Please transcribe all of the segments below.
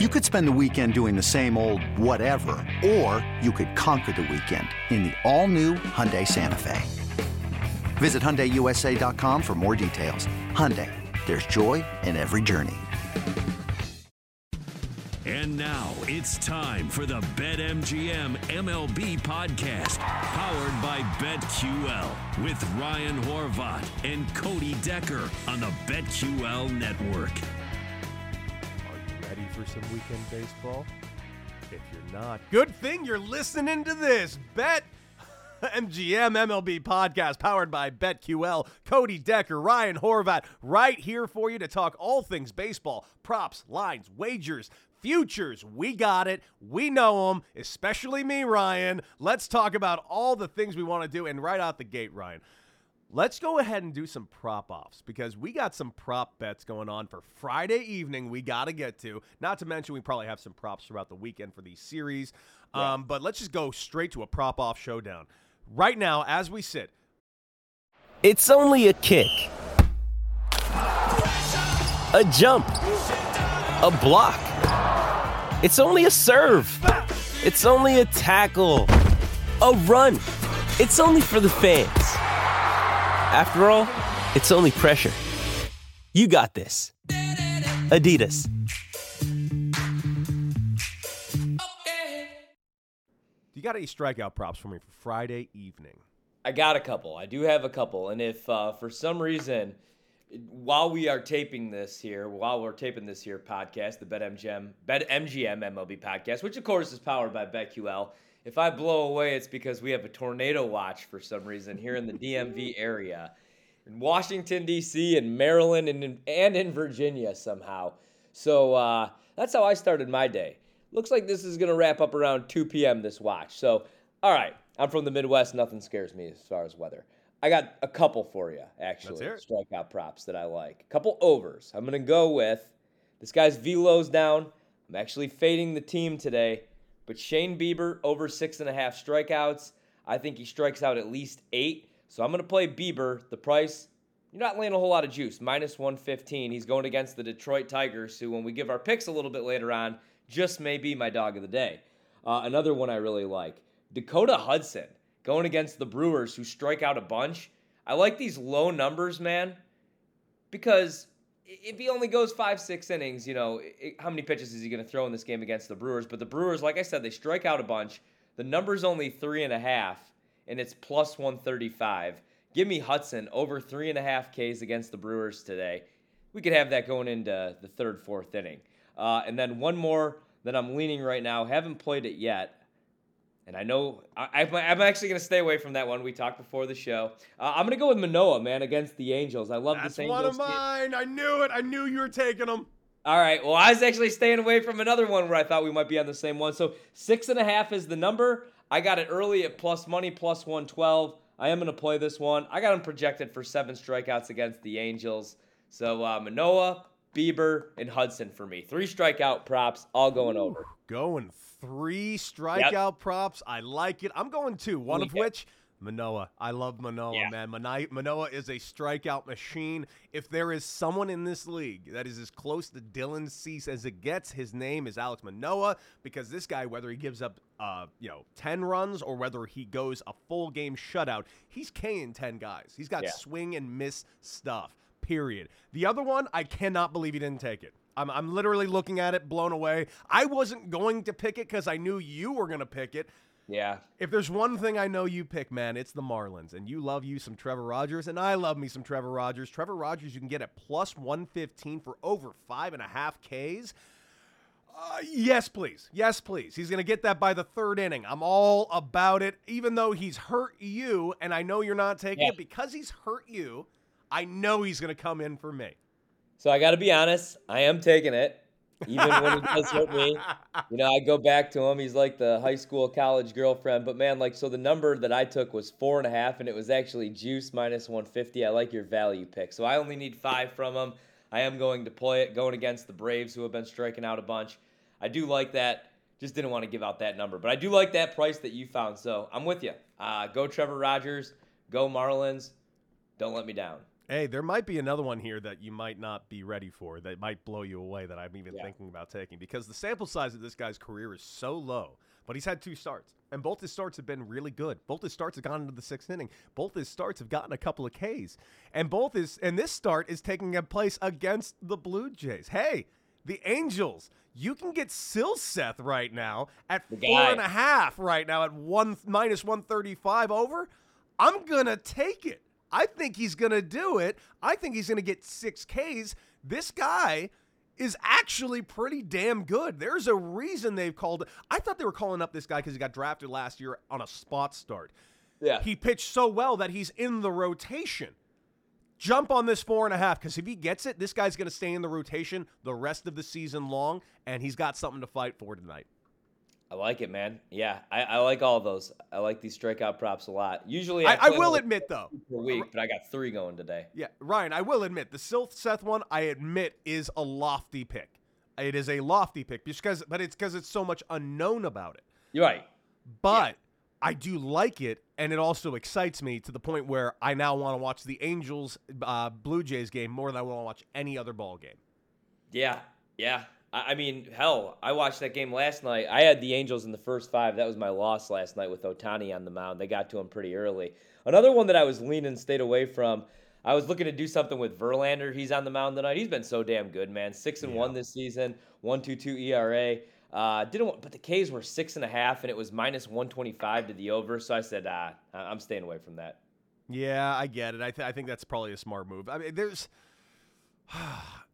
You could spend the weekend doing the same old whatever, or you could conquer the weekend in the all-new Hyundai Santa Fe. Visit HyundaiUSA.com for more details. Hyundai, there's joy in every journey. And now it's time for the BetMGM MLB podcast, powered by BetQL, with Ryan Horvat and Cody Decker on the BetQL network. For some weekend baseball? If you're not, good thing you're listening to this. Bet MGM MLB podcast powered by BetQL. Cody Decker, Ryan Horvat, right here for you to talk all things baseball, props, lines, wagers, futures. We got it. We know them, especially me, Ryan. Let's talk about all the things we want to do. And right out the gate, Ryan, let's go ahead and do some prop offs because we got some prop bets going on for Friday evening we got to get to. Not to mention, we probably have some props throughout the weekend for these series. Um, but let's just go straight to a prop off showdown. Right now, as we sit, It's only a kick, a jump, a block. It's only a serve. It's only a tackle, a run. It's only for the fans. After all, it's only pressure. You got this. Adidas. do you got any strikeout props for me for Friday evening? I got a couple. I do have a couple. And if uh, for some reason, while we are taping this here, while we're taping this here podcast, the BetMGM, BetMGM MLB podcast, which of course is powered by BetQL, if I blow away, it's because we have a tornado watch for some reason here in the DMV area, in Washington D.C. and Maryland and in, and in Virginia somehow. So uh, that's how I started my day. Looks like this is gonna wrap up around 2 p.m. this watch. So, all right, I'm from the Midwest. Nothing scares me as far as weather. I got a couple for you, actually. Strikeout props that I like. A couple overs. I'm gonna go with this guy's velo's down. I'm actually fading the team today, but Shane Bieber over six and a half strikeouts. I think he strikes out at least eight. So I'm gonna play Bieber. The price, you're not laying a whole lot of juice. Minus 115. He's going against the Detroit Tigers, who, when we give our picks a little bit later on, just may be my dog of the day. Uh, another one I really like Dakota Hudson going against the Brewers, who strike out a bunch. I like these low numbers, man, because if he only goes five, six innings, you know, i- how many pitches is he going to throw in this game against the Brewers? But the Brewers, like I said, they strike out a bunch. The number's only three and a half, and it's plus 135. Give me Hudson over three and a half Ks against the Brewers today. We could have that going into the third, fourth inning. Uh, and then one more that I'm leaning right now. Haven't played it yet. And I know I, I'm I'm actually going to stay away from that one. We talked before the show. Uh, I'm going to go with Manoah, man, against the Angels. I love That's this one Angels of team. mine. I knew it. I knew you were taking them. All right. Well, I was actually staying away from another one where I thought we might be on the same one. So six and a half is the number. I got it early at plus money, plus 112. I am going to play this one. I got him projected for seven strikeouts against the Angels. So uh, Manoah, Bieber, and Hudson for me. Three strikeout props, all going over. Going three strikeout props. I like it. I'm going two, one of Me too. which Manoah. I love Manoah, Yeah. man. Mani- Manoah is a strikeout machine. If there is someone in this league that is as close to Dylan Cease as it gets, his name is Alex Manoah because this guy, whether he gives up, uh, you know, 10 runs or whether he goes a full game shutout, he's K-ing 10 guys. He's got Yeah. swing and miss stuff, period. The other one, I cannot believe he didn't take it. I'm, I'm literally looking at it, blown away. I wasn't going to pick it because I knew you were going to pick it. Yeah. If there's one thing I know you pick, man, it's the Marlins. And you love you some Trevor Rogers, and I love me some Trevor Rogers. Trevor Rogers, you can get at plus 115 for over five and a half Ks. Uh, yes, please. Yes, please. He's going to get that by the third inning. I'm all about it, even though he's hurt you, and I know you're not taking Yeah. it because he's hurt you. I know he's going to come in for me. So I got to be honest, I am taking it, even when he does hurt me. You know, I go back to him. He's like the high school, college girlfriend. But man, like, so the number that I took was four and a half, and it was actually juice minus 150. I like your value pick. So I only need five from him. I am going to play it, going against the Braves, who have been striking out a bunch. I do like that. Just didn't want to give out that number, but I do like that price that you found. So I'm with you. Uh, go Trevor Rogers. Go Marlins. Don't let me down. Hey, there might be another one here that you might not be ready for that might blow you away that I'm even Yeah. thinking about taking because the sample size of this guy's career is so low, but he's had two starts, and both his starts have been really good. Both his starts have gone into the sixth inning. Both his starts have gotten a couple of Ks, and both his and this start is taking a place against the Blue Jays. Hey, the Angels. You can get Silseth right now at The four guy. and a half right now at one minus one thirty five over. I'm gonna take it. I think he's gonna do it. I think he's gonna get six Ks. This guy is actually pretty damn good. There's a reason they've called. I thought they were calling up this guy because he got drafted last year on a spot start. Yeah. He pitched so well that he's in the rotation. Jump on this four and a half because if he gets it, this guy's going to stay in the rotation the rest of the season long, and he's got something to fight for tonight. I like it, man. Yeah, I, I like all those. I like these strikeout props a lot. Usually, I, I play will admit, though, per week, but I got three going today. Yeah, Ryan, I will admit the Silseth one. I admit is a lofty pick. It is a lofty pick because, but it's because it's so much unknown about it. You're right. But I do like it, and it also excites me to the point where I now want to watch the Angels uh, Blue Jays game more than I want to watch any other ball game. Yeah, yeah. I, I mean, hell, I watched that game last night. I had the Angels in the first five. That was my loss last night with Ohtani on the mound. They got to him pretty early. Another one that I was leaning, stayed away from. I was looking to do something with Verlander. He's on the mound tonight. He's been so damn good, man. Six and one this season. One two two ERA. Uh, didn't want, but the K's were six and a half, and it was minus one twenty five to the over. So I said, ah, I'm staying away from that. Yeah, I get it. I, th- I think that's probably a smart move. I mean, there's.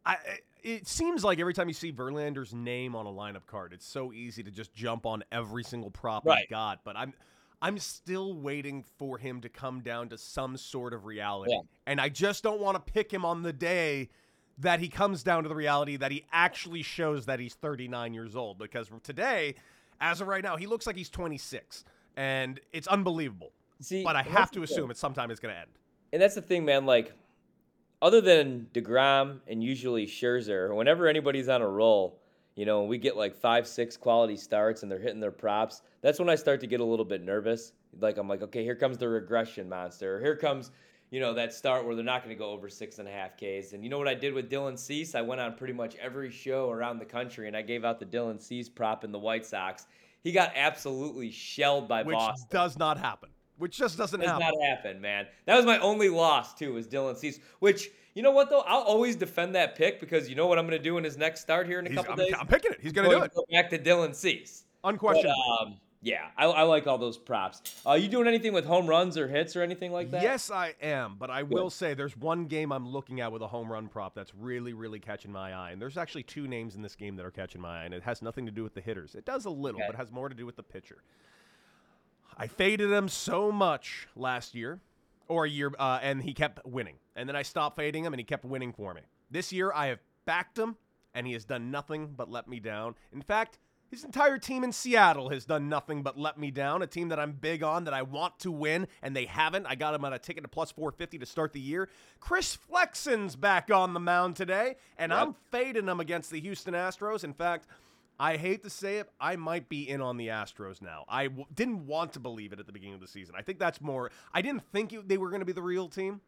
I, eh, it seems like every time you see Verlander's name on a lineup card, it's so easy to just jump on every single prop Right. he's got. But I'm, I'm still waiting for him to come down to some sort of reality, Yeah. and I just don't want to pick him on the day that he comes down to the reality that he actually shows that he's 39 years old. Because today, as of right now, he looks like he's 26, and it's unbelievable. See, But I have to the thing. assume at some time it's going to end. And that's the thing, man. Like, other than Degrom and usually Scherzer, whenever anybody's on a roll, you know, we get like five, six quality starts and they're hitting their props. That's when I start to get a little bit nervous. Like, I'm like, okay, here comes the regression monster. Or here comes, you know, that start where they're not going to go over six and a half Ks. And you know what I did with Dylan Cease? I went on pretty much every show around the country and I gave out the Dylan Cease prop in the White Sox. He got absolutely shelled by which Boston does not happen. Which just doesn't does happen. not happen, man. That was my only loss too, was Dylan Cease. Which you know what though, I'll always defend that pick because you know what I'm going to do in his next start here in a He's- couple I'm, days. I'm picking it. He's going to do it. Go back to Dylan Cease. But, um, yeah, I, I like all those props. Are you doing anything with home runs or hits or anything like that? Yes, I am, but I will say there's one game I'm looking at with a home run prop that's really, really catching my eye. And there's actually two names in this game that are catching my eye, and it has nothing to do with the hitters. It does a little, Okay. but has more to do with the pitcher. I faded him so much last year, or a year, uh, and he kept winning. And then I stopped fading him, and he kept winning for me. This year, I have backed him, and he has done nothing but let me down. In fact, his entire team in Seattle has done nothing but let me down. A team that I'm big on, that I want to win, and they haven't. I got him on a ticket to plus 450 to start the year. Chris Flexen's back on the mound today, and Yep. I'm fading him against the Houston Astros. In fact, I hate to say it, I might be in on the Astros now. I w- didn't want to believe it at the beginning of the season. I think that's more. I didn't think it, they were going to be the real team,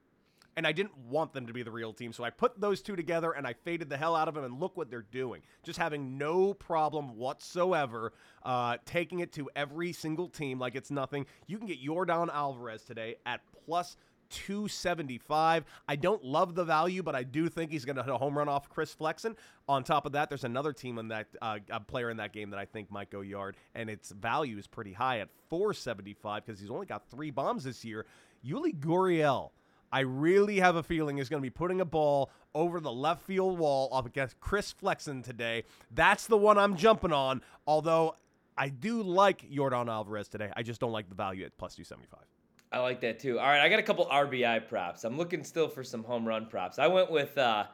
and I didn't want them to be the real team. So I put those two together and I faded the hell out of them. And look what they're doing. Just having no problem whatsoever uh, taking it to every single team like it's nothing. You can get Yordan Alvarez today at plus 275. I don't love the value, but I do think he's going to hit a home run off Chris Flexen. On top of that, there's another team in that uh, player in that game that I think might go yard, and its value is pretty high at 475 because he's only got three bombs this year. Yuli Gurriel. I really have a feeling is going to be putting a ball over the left field wall up against Chris Flexen today. That's the one I'm jumping on. Although I do like Yordan Alvarez today, I just don't like the value at plus 275. I like that too. All right, I got a couple RBI props. I'm looking still for some home run props. I went with, uh,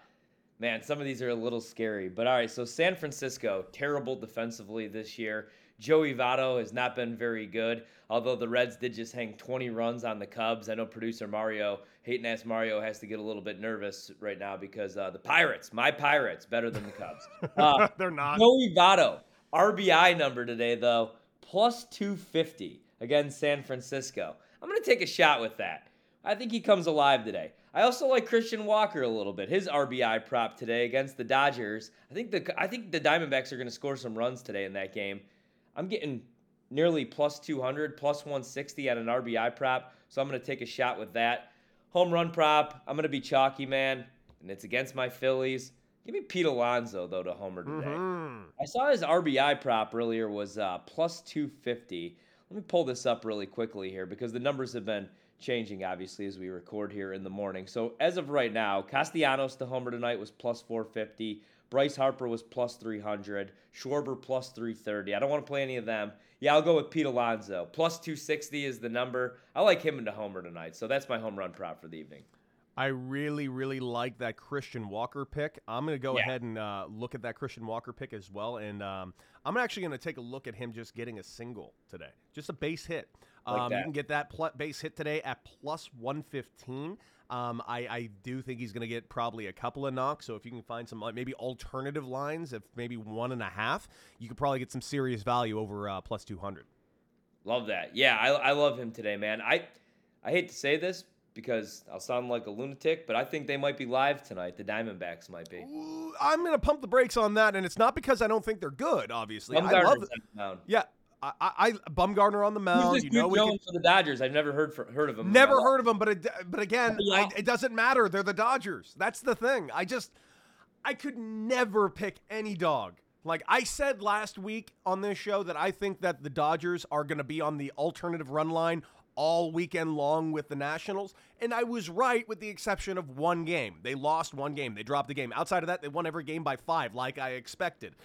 man, some of these are a little scary. But all right, so San Francisco, terrible defensively this year. Joey Votto has not been very good, although the Reds did just hang 20 runs on the Cubs. I know producer Mario, hating ass Mario, has to get a little bit nervous right now because uh, the Pirates, my Pirates, better than the Cubs. Uh, They're not. Joey Votto, RBI number today though, plus 250 against San Francisco. I'm gonna take a shot with that. I think he comes alive today. I also like Christian Walker a little bit. His RBI prop today against the Dodgers. I think the I think the Diamondbacks are going to score some runs today in that game. I'm getting nearly plus 200, plus 160 at an RBI prop, so I'm going to take a shot with that. Home run prop. I'm going to be chalky, man, and it's against my Phillies. Give me Pete Alonso though to homer today. Mhm. I saw his RBI prop earlier was uh, plus 250. Let me pull this up really quickly here because the numbers have been changing obviously as we record here in the morning. So as of right now, Castellanos to homer tonight was plus 450. Bryce Harper was plus 300. Schwarber plus 330. I don't want to play any of them. Yeah, I'll go with Pete Alonso. Plus 260 is the number. I like him into homer tonight. So that's my home run prop for the evening. I really, really like that Christian Walker pick. I'm going to go Yeah. ahead and uh, look at that Christian Walker pick as well. And um, I'm actually going to take a look at him just getting a single today, just a base hit. Like um, You can get that pl- base hit today at plus 115. Um, I, I do think he's going to get probably a couple of knocks. So if you can find some like, maybe alternative lines, if maybe one and a half, you could probably get some serious value over uh, plus 200. Love that. Yeah, I, I love him today, man. I I hate to say this because I'll sound like a lunatic, but I think they might be live tonight. The Diamondbacks might be. I'm going to pump the brakes on that. And it's not because I don't think they're good, obviously. I love mound. Yeah, I, I, Bumgarner on the mound. Who's this You know, we can, Jones for the Dodgers? I've never heard for, heard of him. never heard of them, but it, but again, Yeah. I, it doesn't matter. They're the Dodgers. That's the thing. I just, I could never pick any dog. Like I said last week on this show that I think that the Dodgers are going to be on the alternative run line all weekend long with the Nationals, and I was right with the exception of one game. They lost one game. They dropped the game. Outside of that, they won every game by five, like I expected.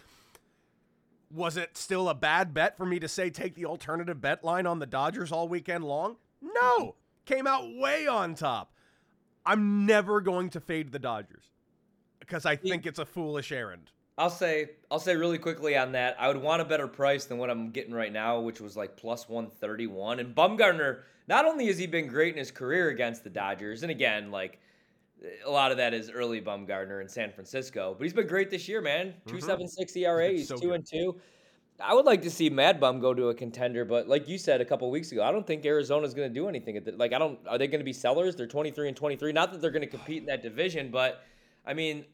Was it still a bad bet for me to say take the alternative bet line on the Dodgers all weekend long? No. Came out way on top. I'm never going to fade the Dodgers because I think it's a foolish errand. I'll say I'll say really quickly on that. I would want a better price than what I'm getting right now, which was like plus 131. And Bumgarner, not only has he been great in his career against the Dodgers, and again, like a lot of that is early Bumgarner in San Francisco, but he's been great this year, man. Mm-hmm. Two seven six ERA, he's so two good. and two. I would like to see Mad Bum go to a contender, but like you said a couple weeks ago, I don't think Arizona's going to do anything. At the, like I don't. Are they going to be sellers? They're 23 and 23. Not that they're going to compete in that division, but I mean,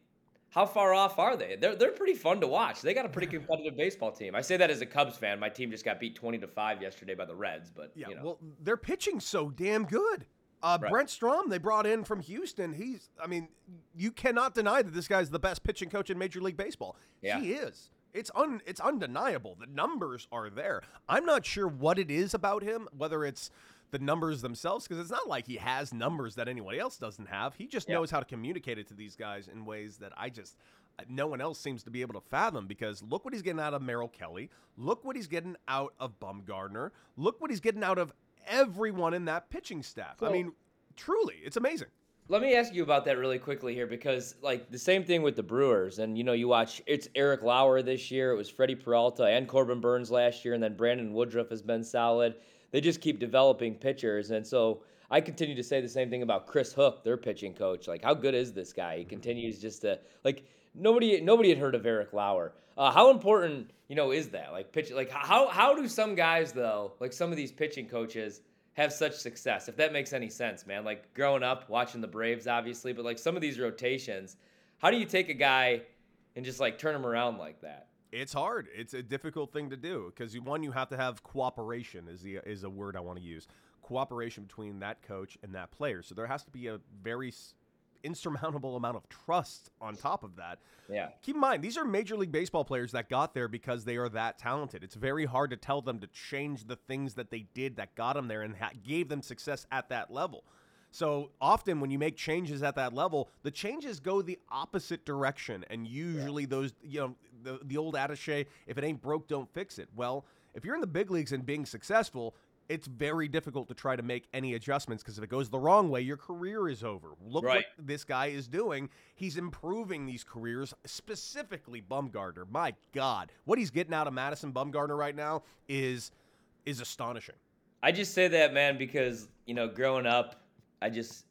how far off are they? They're they're pretty fun to watch. They got a pretty competitive baseball team. I say that as a Cubs fan. My team just got beat 20 to five yesterday by the Reds, but Yeah, you know. well, they're pitching so damn good. Uh, Right. Brent Strom, they brought in from Houston. He's, I mean, you cannot deny that this guy's the best pitching coach in Major League Baseball. Yeah. He is. It's un, it's undeniable. The numbers are there. I'm not sure what it is about him, whether it's the numbers themselves, because it's not like he has numbers that anybody else doesn't have. He just Yeah. knows how to communicate it to these guys in ways that I just uh, no one else seems to be able to fathom. Because look what he's getting out of Merrill Kelly. Look what he's getting out of Bumgardner. Look what he's getting out of everyone in that pitching staff. I mean, truly, it's amazing. Let me ask you about that really quickly here because, like, the same thing with the Brewers. And, you know, you watch, it's Eric Lauer this year, it was Freddie Peralta and Corbin Burnes last year, and then Brandon Woodruff has been solid. They just keep developing pitchers. And so I continue to say the same thing about Chris Hook, their pitching coach. Like, how good is this guy? He continues just to, like, nobody nobody had heard of Eric Lauer. Uh, how important, you know, is that? Like, pitch, like, how, how do some guys, though, like some of these pitching coaches, have such success, if that makes any sense, man. Like growing up, watching the Braves, obviously, but like some of these rotations, how do you take a guy and just like turn him around like that? It's hard. It's a difficult thing to do because one, you have to have cooperation. Is the is a word I want to use. Cooperation between that coach and that player. So there has to be a very insurmountable amount of trust on top of that. Yeah. Keep in mind, these are Major League Baseball players that got there because they are that talented. It's very hard to tell them to change the things that they did that got them there and ha- gave them success at that level. So often, when you make changes at that level, the changes go the opposite direction, and usually those, you know, the the old adage, if it ain't broke, don't fix it. Well, if you're in the big leagues and being successful, it's very difficult to try to make any adjustments because if it goes the wrong way, your career is over. Look Right. what this guy is doing. He's improving these careers, specifically Bumgardner. My God, what he's getting out of Madison Bumgardner right now is is astonishing. I just say that, man, because you know, growing up, I just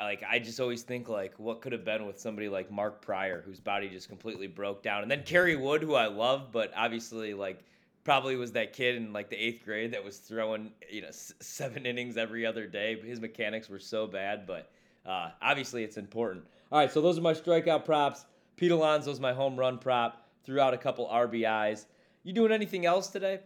like I just always think like what could have been with somebody like Mark Prior, whose body just completely broke down, and then Kerry Wood, who I love, but obviously like probably was that kid in like the eighth grade that was throwing you know s- seven innings every other day. His mechanics were so bad, but uh, obviously it's important. All right, so those are my strikeout props. Pete Alonso's my home run prop. Threw out a couple RBIs. You doing anything else today?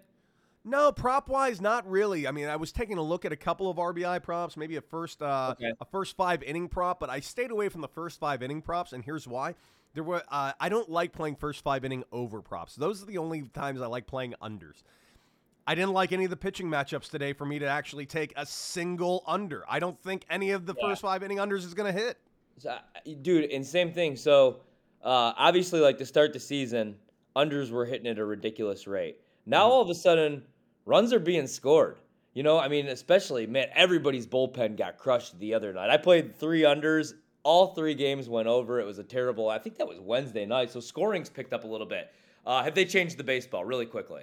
No, prop wise, not really. I mean, I was taking a look at a couple of RBI props, maybe a first uh, Okay. a first five inning prop, but I stayed away from the first five inning props, and here's why. There were uh, I don't like playing first five inning over props. Those are the only times I like playing unders. I didn't like any of the pitching matchups today for me to actually take a single under. I don't think any of the Yeah. first five inning unders is going to hit. So, uh, dude, and same thing. So, uh, obviously, like to start the season, unders were hitting at a ridiculous rate. Now, all of a sudden, runs are being scored. You know, I mean, especially, man, everybody's bullpen got crushed the other night. I played three unders. All three games went over. It was a terrible, I think that was Wednesday night. So, scoring's picked up a little bit. Uh, have they changed the baseball really quickly?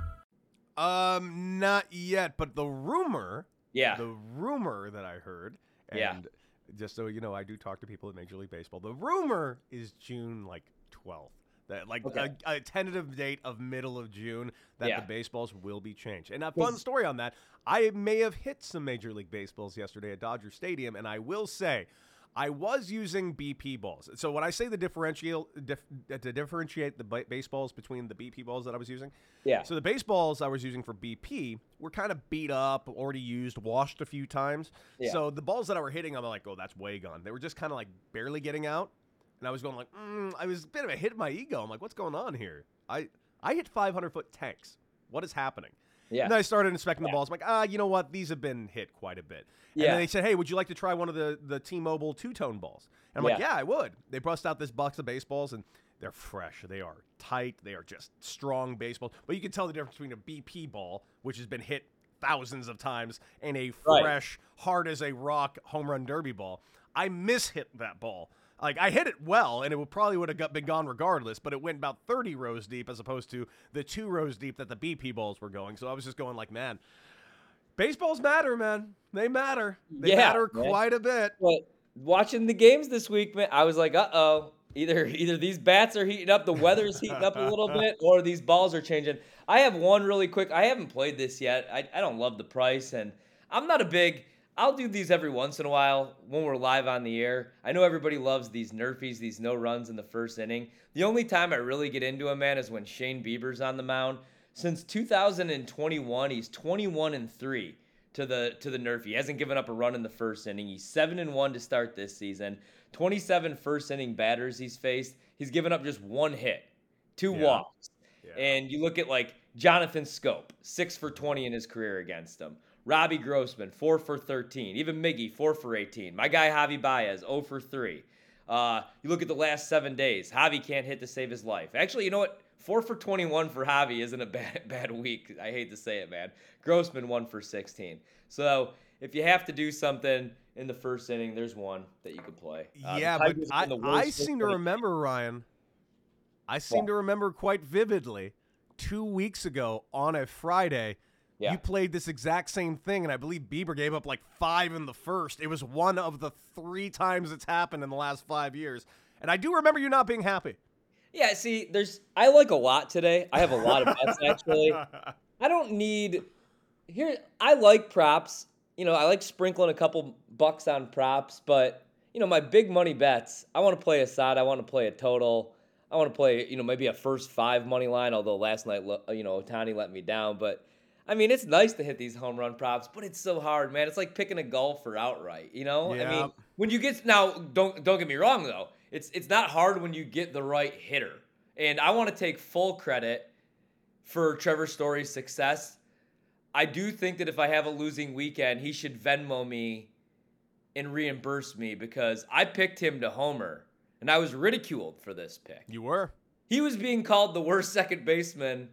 Um, not yet, but the rumor, Yeah. the rumor that I heard, and Yeah. just so you know, I do talk to people at Major League Baseball. The rumor is June like 12th. That like Okay. a, a tentative date of middle of June that Yeah. the baseballs will be changed. And a fun story on that, I may have hit some Major League Baseballs yesterday at Dodger Stadium, and I will say. I was using BP balls. So when I say the differential dif, to differentiate the ba- baseballs between the BP balls that I was using, Yeah. so the baseballs I was using for BP were kind of beat up, already used, washed a few times. Yeah. So the balls that I were hitting, I'm like, oh, that's way gone. They were just kind of like barely getting out, and I was going like, mm, I was a bit of a hit in my ego. I'm like, what's going on here? I I hit 500 foot tanks. What is happening? Yeah. And then I started inspecting the Yeah. balls. I'm like, ah, you know what? These have been hit quite a bit. And Yeah. then they said, hey, would you like to try one of the the T-Mobile two-tone balls? And I'm like, Yeah. yeah, I would. They bust out this box of baseballs and they're fresh. They are tight. They are just strong baseballs. But you can tell the difference between a BP ball, which has been hit thousands of times, and a Right. fresh, hard as a rock home run derby ball. I mishit that ball. Like I hit it well, and it would probably would have got, been gone regardless. But it went about 30 rows deep as opposed to the two rows deep that the BP balls were going. So I was just going like, man, baseballs matter, man. They matter. They Yeah, matter man. quite a bit. But watching the games this week, man, I was like, uh oh. Either either these bats are heating up, the weather's heating up a little bit, or these balls are changing. I have one really quick. I haven't played this yet. I, I don't love the price, and I'm not a big. I'll do these every once in a while when we're live on the air. I know everybody loves these nerfies, these no runs in the first inning. The only time I really get into a man is when Shane Bieber's on the mound. Since 2021, he's 21 and three to the to the nerf. He hasn't given up a run in the first inning. He's seven and one to start this season. 27 first inning batters he's faced. He's given up just one hit, two Yeah. walks. Yeah. And you look at like Jonathan Schoop, six for 20 in his career against him. Robbie Grossman, four for 13. Even Miggy, four for 18. My guy Javi Baez, 0 for 3. Uh, you look at the last seven days. Javi can't hit to save his life. Actually, you know what? Four for 21 for Javi isn't a bad bad week. I hate to say it, man. Grossman one for 16. So if you have to do something in the first inning, there's one that you could play. Uh, yeah, but I, I seem to remember Ryan. I seem What? to remember quite vividly two weeks ago on a Friday. Yeah. You played this exact same thing, and I believe Bieber gave up like five in the first. It was one of the three times it's happened in the last five years. And I do remember you not being happy. Yeah, see, there's I like a lot today. I have a lot of bets actually. I don't need here I like props. You know, I like sprinkling a couple bucks on props, but you know, my big money bets, I want to play a side, I want to play a total. I want to play, you know, maybe a first 5 money line, although last night you know, Ohtani let me down, but I mean, it's nice to hit these home run props, but it's so hard, man. It's like picking a golfer outright, you know? I mean, when you get now, don't don't get me wrong though. It's it's not hard when you get the right hitter. And I want to take full credit for Trevor Story's success. I do think that if I have a losing weekend, he should Venmo me and reimburse me because I picked him to homer and I was ridiculed for this pick. You were. He was being called the worst second baseman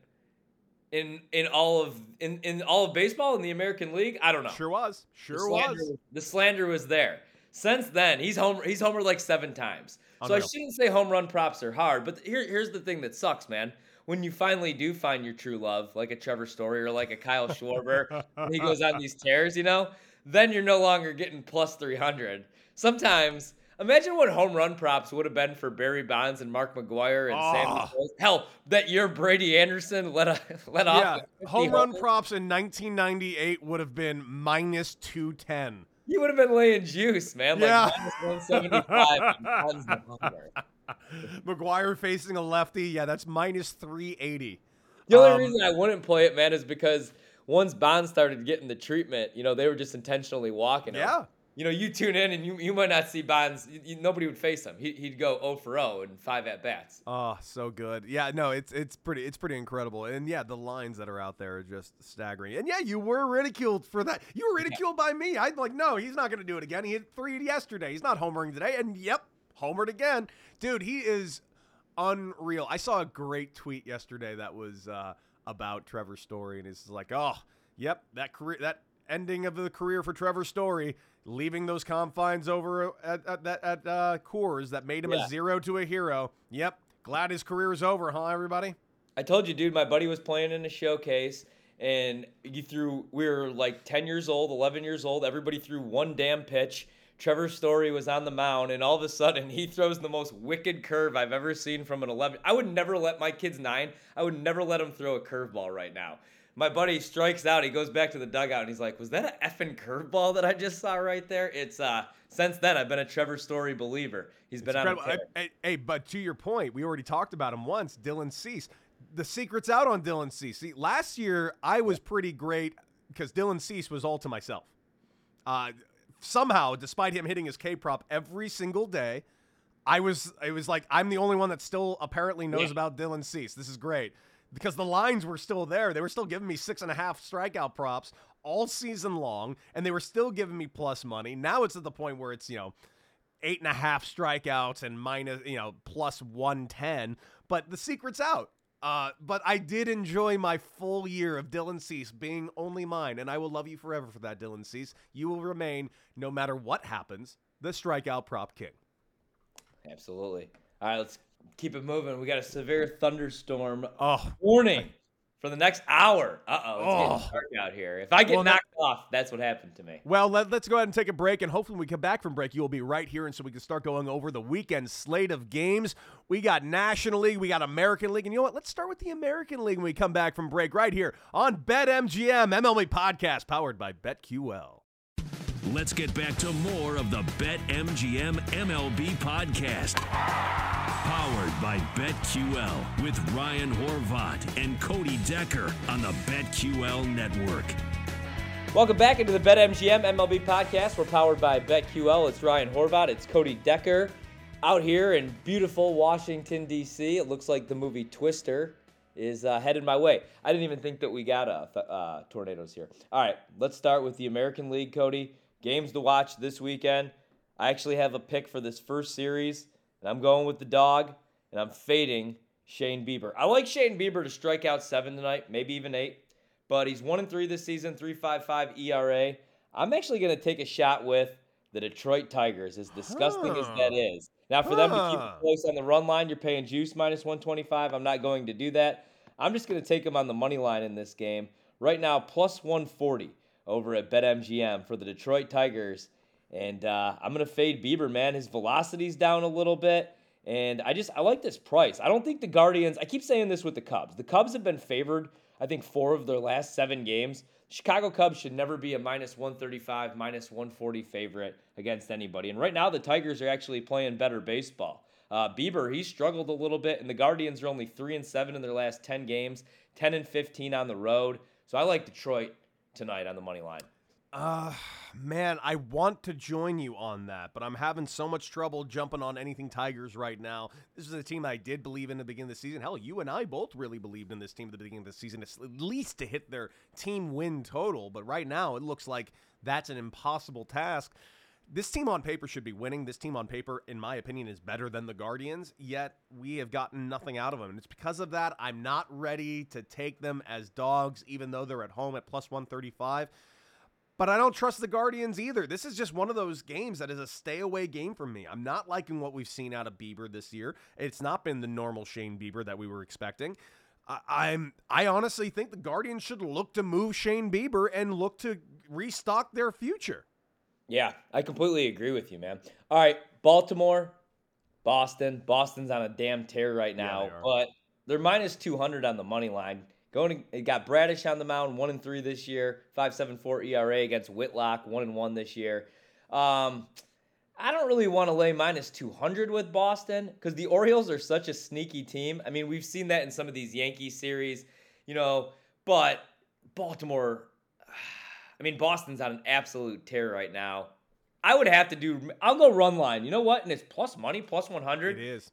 in in all of in, in all of baseball in the American League. I don't know. Sure was. The Sure slander was. The slander was there. Since then, he's home. He's homered like seven times. So I shouldn't say home run props are hard, but here, here's the thing that sucks, man. When you finally do find your true love, like a Trevor Story or like a Kyle Schwarber, he goes on these tears, you know, then you're no longer getting plus 300. Sometimes, imagine what home run props would have been for Barry Bonds and Mark McGwire and Sammy Ah. Sosa. Hell, that year Brady Anderson let a, let off Yeah, 50 home run props in 1998 would have been minus 210. You would have been laying juice, man. Like Yeah. minus 175 and tons of homer. McGwire facing a lefty, yeah, that's minus 380. The only Um, reason I wouldn't play it, man, is because once Bond started getting the treatment, you know, they were just intentionally walking him. Yeah. You know, you tune in and you, you might not see Bonds. You, you- nobody would face him. He, he'd go 0 for 0 and five at bats. Oh, so good. Yeah, no, it's it's pretty it's pretty incredible. And yeah, the lines that are out there are just staggering. And yeah, you were ridiculed for that. You were ridiculed by me. I'd like, no, he's not going to do it again. He hit three yesterday. He's not homering today. And yep, homered again. Dude, he is unreal. I saw a great tweet yesterday that was uh, about Trevor Story, and it's like, oh, yep, that career, that ending of the career for Trevor Story, leaving those confines over at at, at, at uh, Coors that made him Yeah. a zero to a hero. Yep, glad his career is over, huh, everybody? I told you, dude, my buddy was playing in a showcase and you threw, we were like 10 years old, 11 years old. Everybody threw one damn pitch. Trevor Story was on the mound, and all of a sudden he throws the most wicked curve I've ever seen from an 11. I would never let my kid's nine, I would never let him throw a curveball right now. My buddy strikes out. He goes back to the dugout and he's like, "Was that an effing curveball that I just saw right there?" It's uh. Since then, I've been a Trevor Story believer. He's been on a Incredible. tear. Hey, hey, but to your point, we already talked about him once, Dylan Cease. The secret's out on Dylan Cease. See, last year I was pretty great because Dylan Cease was all to myself. Uh, somehow, despite him hitting his K prop every single day, I was it was like I'm the only one that still apparently knows Yeah. about Dylan Cease. This is great because the lines were still there. They were still giving me six and a half strikeout props all season long, and they were still giving me plus money. Now it's at the point where it's you know eight and a half strikeouts and minus you know plus one ten. But the secret's out. Uh, but I did enjoy my full year of Dylan Cease being only mine, and I will love you forever for that, Dylan Cease. You will remain, no matter what happens, the strikeout prop king. Absolutely. All right, let's keep it moving. We got a severe thunderstorm Oh, warning for the next hour. Uh oh, it's Oh. getting dark out here. If I get Well, that- knocked off, that's what happened to me. Well, let, us go ahead and take a break, and hopefully, when we come back from break, you will be right here, and so we can start going over the weekend slate of games. We got National League, we got American League, and you know what? Let's start with the American League when we come back from break, right here on BetMGM MLB Podcast, powered by BetQL. Let's get back to more of the BetMGM MLB podcast. Powered by BetQL with Ryan Horvat and Cody Decker on the BetQL network. Welcome back into the BetMGM MLB podcast. We're powered by BetQL. It's Ryan Horvat. It's Cody Decker out here in beautiful Washington, D.C. It looks like the movie Twister is uh, headed my way. I didn't even think that we got uh, uh, tornadoes here. All right, let's start with the American League, Cody. Games to watch this weekend. I actually have a pick for this first series, and I'm going with the dog, and I'm fading Shane Bieber. I like Shane Bieber to strike out seven tonight, maybe even eight but he's one and three this season, 3.55 ERA. I'm actually going to take a shot with the Detroit Tigers, as disgusting as that is. Now, for them to keep Huh. it close on the run line, you're paying juice minus 125. I'm not going to do that. I'm just going to take them on the money line in this game. Right now, plus 140 over at BetMGM for the Detroit Tigers. And uh, I'm going to fade Bieber, man. His velocity's down a little bit. And I just, I like this price. I don't think the Guardians, I keep saying this with the Cubs. The Cubs have been favored, I think, four of their last seven games. Chicago Cubs should never be a minus 135, minus 140 favorite against anybody. And right now, the Tigers are actually playing better baseball. Uh, Bieber, he struggled a little bit, and the Guardians are only three and seven in their last 10 games, 10 and 15 on the road. So I like Detroit tonight on the money line. Uh, man, I want to join you on that, but I'm having so much trouble jumping on anything Tigers right now. This is a team I did believe in the beginning of the season. Hell, you and I both really believed in this team at the beginning of the season, at least to hit their team win total. But right now, it looks like that's an impossible task. This team on paper should be winning. This team on paper, in my opinion, is better than the Guardians, yet we have gotten nothing out of them. And it's because of that I'm not ready to take them as dogs, even though they're at home at plus 135 But I don't trust the Guardians either. This is just one of those games that is a stay away game for me. I'm not liking what we've seen out of Bieber this year. It's not been the normal Shane Bieber that we were expecting. I, I'm I honestly think the Guardians should look to move Shane Bieber and look to restock their future. Yeah, I completely agree with you, man. All right, Baltimore, Boston. Boston's on a damn tear right now, they but they're minus 200 on the money line. Going it got Bradish on the mound, one and three this year, five seven four ERA against Whitlock, one and one this year. Um, I don't really want to lay minus 200 with Boston because the Orioles are such a sneaky team. I mean, we've seen that in some of these Yankee series, you know, but Baltimore, I mean, Boston's on an absolute tear right now. I would have to do, I'll go run line. You know what? And it's plus money, plus 100. It is.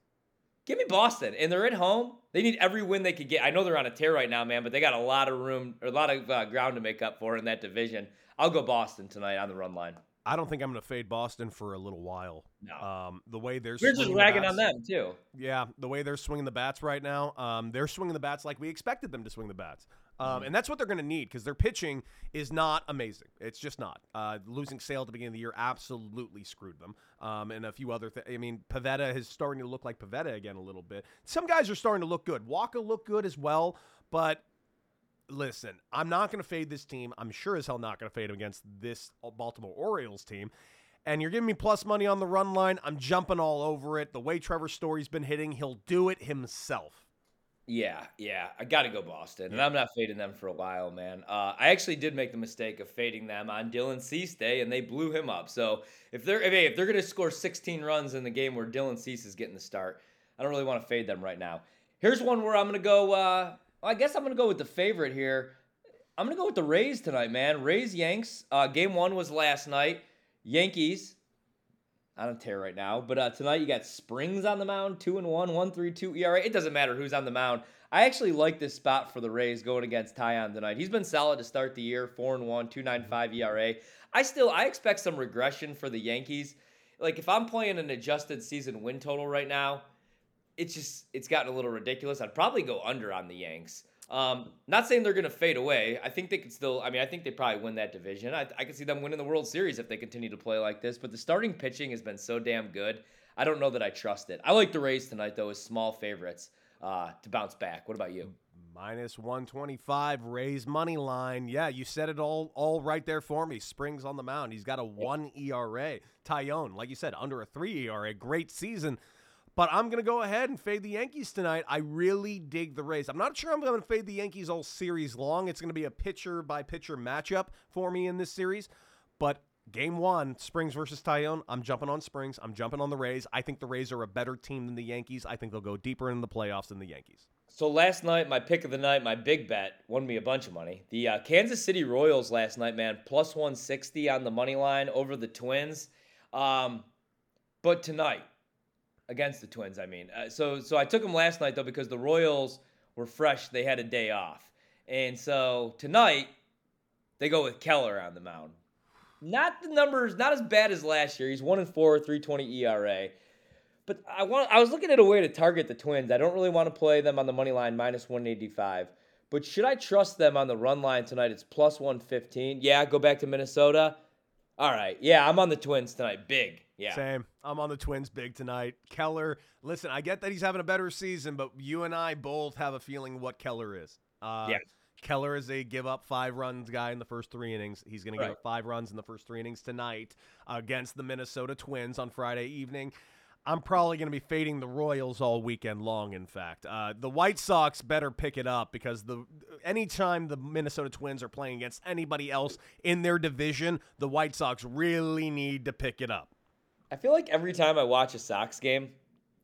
Give me Boston. And they're at home. They need every win they could get. I know they're on a tear right now, man, but they got a lot of room, or a lot of uh, ground to make up for in that division. I'll go Boston tonight on the run line. I don't think I'm going to fade Boston for a little while. No. Um, the way they're We're just swinging the bats- on them, too. Yeah, the way they're swinging the bats right now, um, they're swinging the bats like we expected them to swing the bats. Um, Mm-hmm. And that's what they're going to need because their pitching is not amazing. It's just not. Uh, losing Sale at the beginning of the year absolutely screwed them. Um, and a few other things. I mean, Pivetta is starting to look like Pivetta again a little bit. Some guys are starting to look good. Wacha looked good as well, but listen, I'm not going to fade this team. I'm sure as hell not going to fade him against this Baltimore Orioles team. And you're giving me plus money on the run line. I'm jumping all over it. The way Trevor Story's been hitting, he'll do it himself. Yeah, yeah, I got to go Boston, and I'm not fading them for a while, man. Uh, I actually did make the mistake of fading them on Dylan Cease day, and they blew him up. So if they're if, hey, if they're gonna score 16 runs in the game where Dylan Cease is getting the start, I don't really want to fade them right now. Here's one where I'm gonna go. Uh, I guess I'm gonna go with the favorite here. I'm gonna go with the Rays tonight, man. Rays Yanks. Uh, game one was last night. Yankees on a tear right now. But uh, tonight you got Springs on the mound, two and one, one three two ERA. It doesn't matter who's on the mound. I actually like this spot for the Rays going against Taillon tonight. He's been solid to start the year, four and one, two nine five ERA. I still I expect some regression for the Yankees. Like if I'm playing an adjusted season win total right now, it's just it's gotten a little ridiculous. I'd probably go under on the Yanks. Um, not saying they're going to fade away. I think they could still. I mean, I think they probably win that division. I, I could see them winning the World Series if they continue to play like this. But the starting pitching has been so damn good. I don't know that I trust it. I like the Rays tonight though as small favorites uh, to bounce back. What about you? Minus 125, Rays money line. Yeah, you said it all all right there for me. Springs on the mound. He's got a 1 ERA. Taillon, like you said, under a 3 ERA. Great season. But I'm going to go ahead and fade the Yankees tonight. I really dig the Rays. I'm not sure I'm going to fade the Yankees all series long. It's going to be a pitcher by pitcher matchup for me in this series. But game one, Springs versus Taillon, I'm jumping on Springs. I'm jumping on the Rays. I think the Rays are a better team than the Yankees. I think they'll go deeper in the playoffs than the Yankees. So last night, my pick of the night, my big bet, won me a bunch of money. The uh, Kansas City Royals last night, man, plus 160 on the money line over the Twins. Um, but tonight, against the Twins, I mean. Uh, so so I took them last night though because the Royals were fresh; they had a day off, and so tonight they go with Keller on the mound. Not the numbers, not as bad as last year. He's one and four, 320 ERA. But I want I was looking at a way to target the Twins. I don't really want to play them on the money line minus 185. But should I trust them on the run line tonight? It's plus 115. Yeah, go back to Minnesota. All right. Yeah, I'm on the Twins tonight. Big. Yeah. Same. I'm on the Twins big tonight. Keller, listen, I get that he's having a better season, but you and I both have a feeling what Keller is. Uh, Yes. Keller is a give up five runs guy in the first three innings. He's going to give up five runs in the first three innings tonight against the Minnesota Twins on Friday evening. I'm probably going to be fading the Royals all weekend long. In fact, uh, the White Sox better pick it up because the anytime the Minnesota Twins are playing against anybody else in their division, the White Sox really need to pick it up. I feel like every time I watch a Sox game,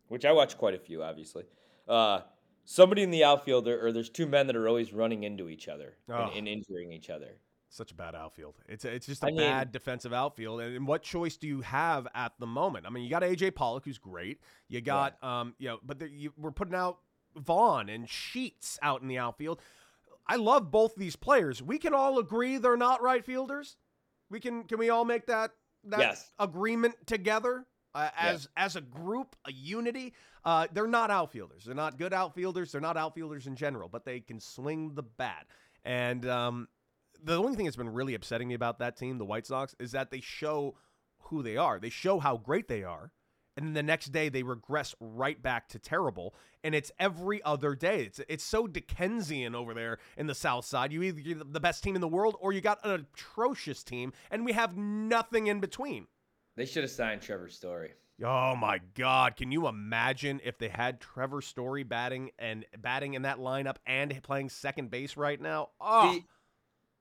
which I watch quite a few, obviously, uh, somebody in the outfield or, or there's two men that are always running into each other Oh. and, and injuring each other. Such a bad outfield. It's it's just a I mean- bad defensive outfield. And, what choice do you have at the moment? I mean, you got AJ Pollock, who's great. You got um, you know, but the, you, we're putting out Vaughn and Sheets out in the outfield. I love both these players. We can all agree they're not right fielders. We can can we all make that that Yes. agreement together uh, as as a group, a unity. Uh, they're not outfielders. They're not good outfielders. They're not outfielders in general, but they can swing the bat. And um, the only thing that's been really upsetting me about that team, the White Sox, is that they show who they are. They show how great they are, and then the next day they regress right back to terrible. And it's every other day. It's it's so Dickensian over there in the South Side. You either you're the best team in the world or you got an atrocious team, and we have nothing in between. They should have signed Trevor Story. Oh my God! Can you imagine if they had Trevor Story batting and batting in that lineup and playing second base right now? Oh,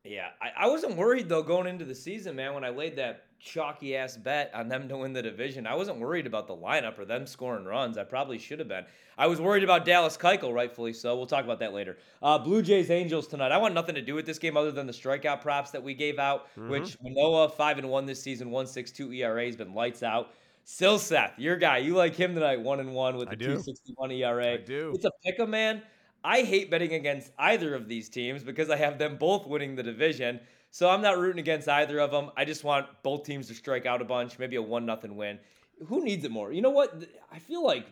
yeah, I, I wasn't worried though going into the season, man. When I laid that chalky ass bet on them to win the division, I wasn't worried about the lineup or them scoring runs. I probably should have been. I was worried about Dallas Keuchel, rightfully so. We'll talk about that later. Uh, Blue Jays Angels tonight. I want nothing to do with this game other than the strikeout props that we gave out. Which Manoah five and one this season, one six two ERA has been lights out. Silseth, your guy. You like him tonight, one and one with the two sixty one ERA. I do. It's a pick 'em, man. I hate betting against either of these teams because I have them both winning the division. So I'm not rooting against either of them. I just want both teams to strike out a bunch, maybe a one nothing win. Who needs it more? You know what? I feel like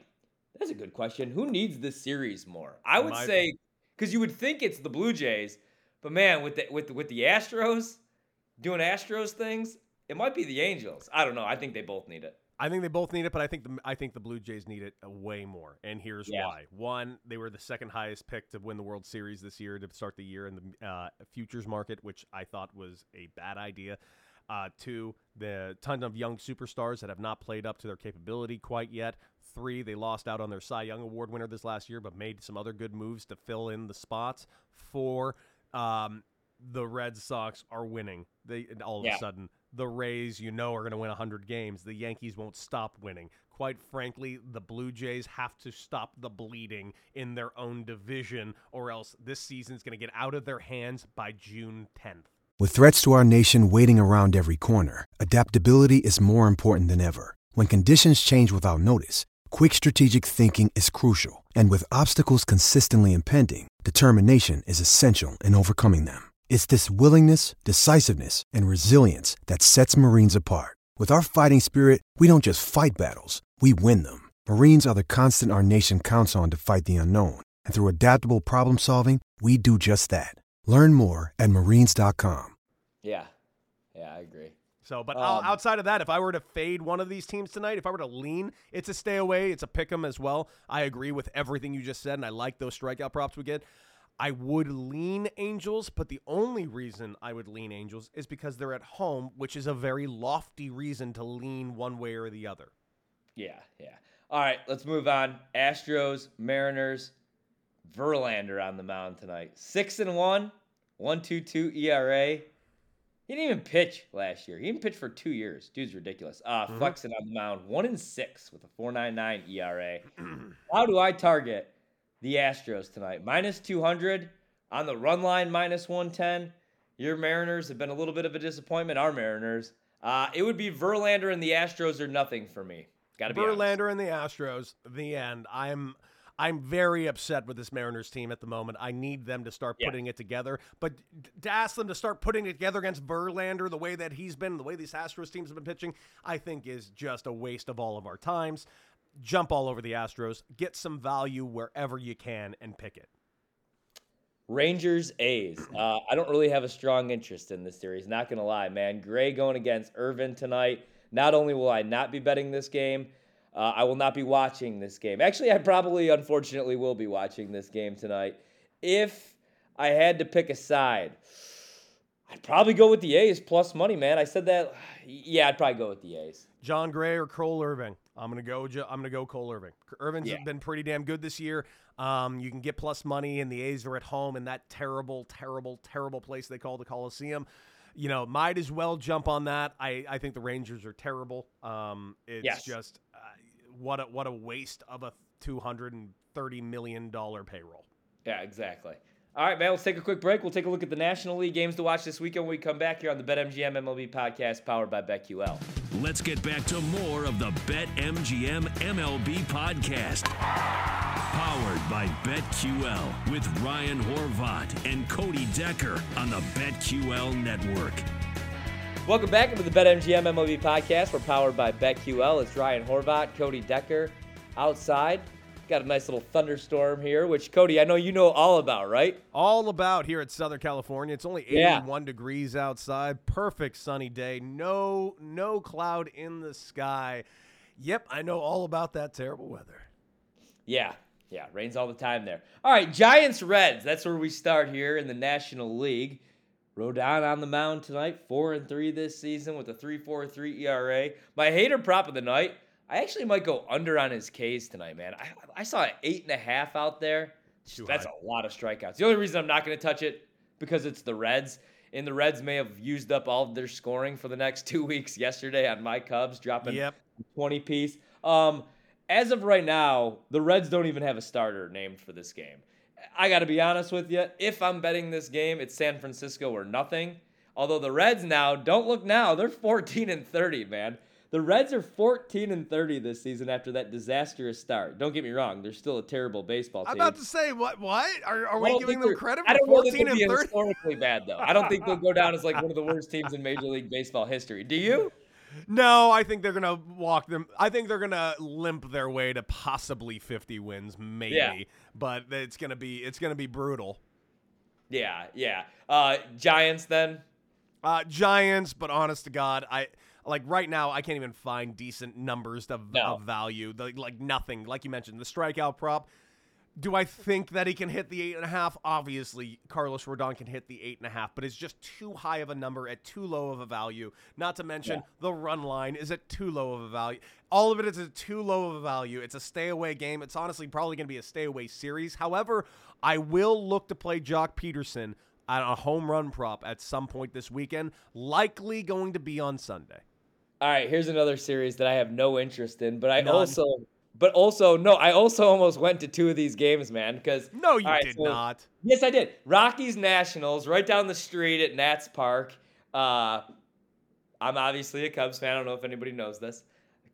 that's a good question. Who needs this series more? I would My- say because you would think it's the Blue Jays, but man, with the with the, with the Astros doing Astros things, it might be the Angels. I don't know. I think they both need it. I think they both need it, but I think the I think the Blue Jays need it uh, way more, and here's Yeah. why. One, they were the second highest pick to win the World Series this year to start the year in the uh, futures market, which I thought was a bad idea. Uh, two, the ton of young superstars that have not played up to their capability quite yet. Three, they lost out on their Cy Young Award winner this last year, but made some other good moves to fill in the spots. Four, um, the Red Sox are winning. They all of Yeah. a sudden the Rays, you know, are going to win 100 games. The Yankees won't stop winning. Quite frankly, the Blue Jays have to stop the bleeding in their own division, or else this season's going to get out of their hands by June 10th. With threats to our nation waiting around every corner, adaptability is more important than ever. When conditions change without notice, quick strategic thinking is crucial. And with obstacles consistently impending, determination is essential in overcoming them. It's this willingness, decisiveness, and resilience that sets Marines apart. With our fighting spirit, we don't just fight battles, we win them. Marines are the constant our nation counts on to fight the unknown. And through adaptable problem solving, we do just that. Learn more at marines.com. Yeah, yeah, I agree. So, but Um, outside of that, if I were to fade one of these teams tonight, if I were to lean, it's a stay away. It's a pick 'em as well. I agree with everything you just said, and I like those strikeout props we get. I would lean Angels, but the only reason I would lean Angels is because they're at home, which is a very lofty reason to lean one way or the other. Yeah, yeah. All right, let's move on. Astros, Mariners, Verlander on the mound tonight. Six and one, one two two ERA. He didn't even pitch last year. He didn't pitch for two years. Dude's ridiculous. Uh, Flexen on the mound, one and six with a four nine nine ERA. How do I target the Astros tonight? Minus two hundred on the run line, minus one ten. Your Mariners have been a little bit of a disappointment. Our Mariners. Uh, it would be Verlander and the Astros or nothing for me. Got to be honest. Verlander and the Astros. The end. I'm I'm very upset with this Mariners team at the moment. I need them to start Yeah. putting it together. But to ask them to start putting it together against Verlander the way that he's been, the way these Astros teams have been pitching, I think is just a waste of all of our times. Jump all over the Astros, get some value wherever you can, and pick it. Rangers A's. Uh, I don't really have a strong interest in this series. Not gonna lie, man. Gray going against Irvin tonight. Not only will I not be betting this game, uh, I will not be watching this game. Actually, I probably, unfortunately, will be watching this game tonight. If I had to pick a side, I'd probably go with the A's plus money, man. I said that. Yeah, I'd probably go with the A's. Jon Gray or Cole Irvin. I'm gonna go. I'm gonna go Cole Irvin. Irvin's Yeah. been pretty damn good this year. Um, you can get plus money, and the A's are at home in that terrible, terrible, terrible place they call the Coliseum. You know, might as well jump on that. I, I think the Rangers are terrible. Um, it's Yes. just uh, what a what a waste of a two hundred and thirty million dollar payroll. Yeah, exactly. All right, man, let's take a quick break. We'll take a look at the National League games to watch this weekend when we come back here on the BetMGM MLB podcast powered by BetQL. Let's get back to more of the BetMGM MLB podcast. Powered by BetQL with Ryan Horvat and Cody Decker on the BetQL network. Welcome back to the BetMGM MLB podcast. We're powered by BetQL. It's Ryan Horvat, Cody Decker outside. Got a nice little thunderstorm here, which Cody, I know you know all about, right? All about here at Southern California. It's only 81 Yeah. degrees outside. Perfect sunny day. No no cloud in the sky. Yep, I know all about that terrible weather. Yeah, yeah, rains all the time there. All right, Giants Reds. That's where we start here in the National League. Rodon on the mound tonight, four and three this season with a 3.43 ERA. My hater prop of the night. I actually might go under on his K's tonight, man. I, I saw an eight and a half out there. Too That's high. a lot of strikeouts. The only reason I'm not going to touch it because it's the Reds, and the Reds may have used up all of their scoring for the next two weeks. Yesterday on my Cubs, dropping Yep. 20 piece. Um, as of right now, the Reds don't even have a starter named for this game. I got to be honest with you. If I'm betting this game, it's San Francisco or nothing. Although the Reds now, don't look now, they're 14 and 30, man. The Reds are 14 and 30 this season after that disastrous start. Don't get me wrong, they're still a terrible baseball team. I'm about to say what what? Are, are we giving them credit I for don't know that 14 they'll be and 30? historically bad though. I don't think they'll go down as like one of the worst teams in Major League Baseball history. Do you? No, I think they're gonna walk them. I think they're gonna limp their way to possibly 50 wins, maybe. Yeah. But it's gonna be it's gonna be brutal. Yeah, yeah. Uh, Giants then. Uh, Giants, but honest to God, I like right now I can't even find decent numbers of, No. of value. The, like nothing. Like you mentioned, the strikeout prop. Do I think that he can hit the eight and a half? Obviously, Carlos Rodon can hit the eight and a half, but it's just too high of a number at too low of a value. Not to mention Yeah. the run line is at too low of a value. All of it is at too low of a value. It's a stay away game. It's honestly probably going to be a stay away series. However, I will look to play Joc Pederson on a home run prop at some point this weekend, likely going to be on Sunday. All right, here's another series that I have no interest in, but I None. also, but also no, I also almost went to two of these games, man. Because No, you right, did so- not. yes, I did. Rockies Nationals, right down the street at Nats Park. Uh, I'm obviously a Cubs fan. I don't know if anybody knows this.